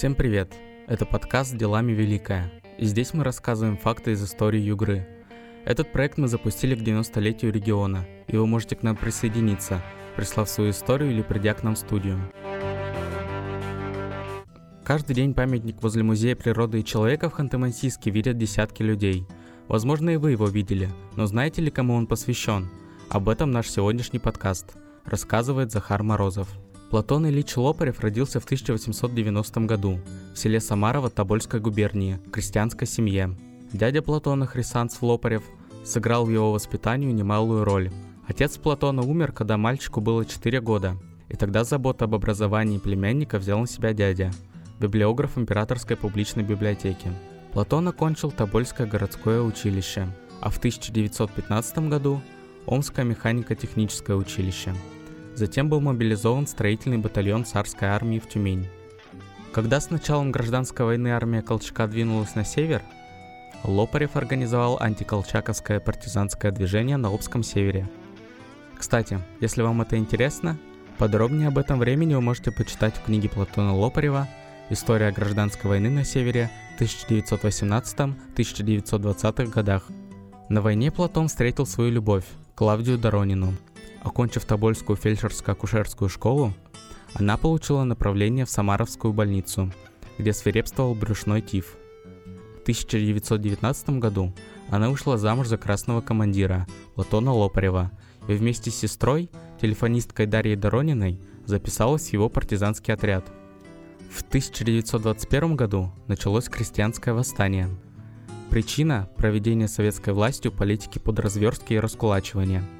Всем привет! Это подкаст «Делами Великая», и здесь мы рассказываем факты из истории Югры. Этот проект мы запустили к 90-летию региона, и вы можете к нам присоединиться, прислав свою историю или придя к нам в студию. Каждый день памятник возле Музея природы и человека в Ханты-Мансийске видят десятки людей. Возможно, и вы его видели, но знаете ли, кому он посвящен? Об этом наш сегодняшний подкаст, рассказывает Захар Морозов. Платон Ильич Лопарев родился в 1890 году в селе Самарово Тобольской губернии, в крестьянской семье. Дядя Платона Хрисанц Лопарев сыграл в его воспитании немалую роль. Отец Платона умер, когда мальчику было 4 года, и тогда забота об образовании племянника взял на себя дядя, библиограф Императорской публичной библиотеки. Платон окончил Тобольское городское училище, а в 1915 году Омское механико-техническое училище – Затем был мобилизован строительный батальон царской армии в Тюмень. Когда с началом гражданской войны армия Колчака двинулась на север, Лопарев организовал антиколчаковское партизанское движение на Обском севере. Кстати, если вам это интересно, подробнее об этом времени вы можете почитать в книге Платона Лопарева «История гражданской войны на севере в 1918-1920 годах». На войне Платон встретил свою любовь, Клавдию Доронину – Окончив Тобольскую фельдшерско-акушерскую школу, она получила направление в Самаровскую больницу, где свирепствовал брюшной тиф. В 1919 году она вышла замуж за красного командира Латона Лопарева и вместе с сестрой, телефонисткой Дарьей Дорониной, записалась в его партизанский отряд. В 1921 году началось крестьянское восстание. Причина – проведение советской властью политики подразверстки и раскулачивания –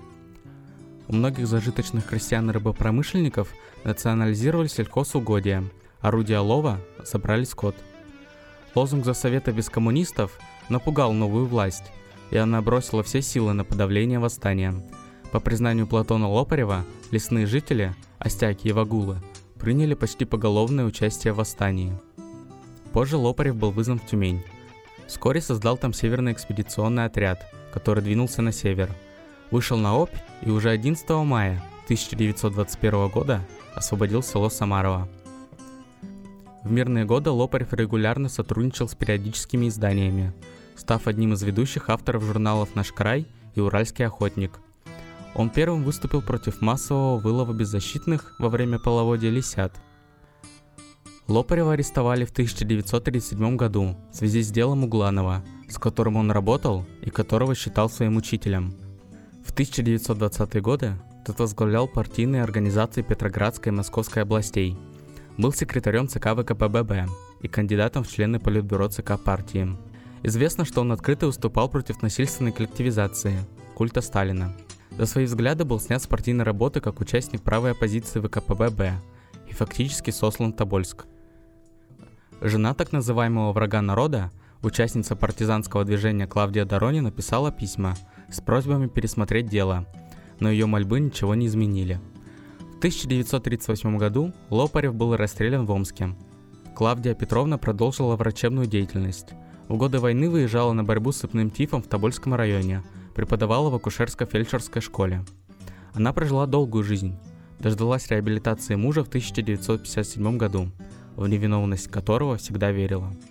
у многих зажиточных крестьян и рыбопромышленников национализировали сельхозугодия, орудия лова забрали скот. Лозунг «За совета без коммунистов» напугал новую власть, и она бросила все силы на подавление восстания. По признанию Платона Лопарева, лесные жители, остяки и вагулы, приняли почти поголовное участие в восстании. Позже Лопарев был вызван в Тюмень. Вскоре создал там северный экспедиционный отряд, который двинулся на север – вышел на Обь и уже 11 мая 1921 года освободил село Самарова. В мирные годы Лопарев регулярно сотрудничал с периодическими изданиями, став одним из ведущих авторов журналов «Наш край» и «Уральский охотник». Он первым выступил против массового вылова беззащитных во время половодья лисят. Лопарева арестовали в 1937 году в связи с делом Угланова, с которым он работал и которого считал своим учителем – в 1920-е годы тот возглавлял партийные организации Петроградской и Московской областей. Был секретарем ЦК ВКПББ и кандидатом в члены Политбюро ЦК партии. Известно, что он открыто выступал против насильственной коллективизации, культа Сталина. За свои взгляды был снят с партийной работы как участник правой оппозиции ВКПББ и фактически сослан в Тобольск. Жена так называемого врага народа, участница партизанского движения Клавдия Дорони написала письма – с просьбами пересмотреть дело, но ее мольбы ничего не изменили. В 1938 году Лопарев был расстрелян в Омске. Клавдия Петровна продолжила врачебную деятельность. В годы войны выезжала на борьбу с сыпным тифом в Тобольском районе, преподавала в акушерско-фельдшерской школе. Она прожила долгую жизнь, дождалась реабилитации мужа в 1957 году, в невиновность которого всегда верила –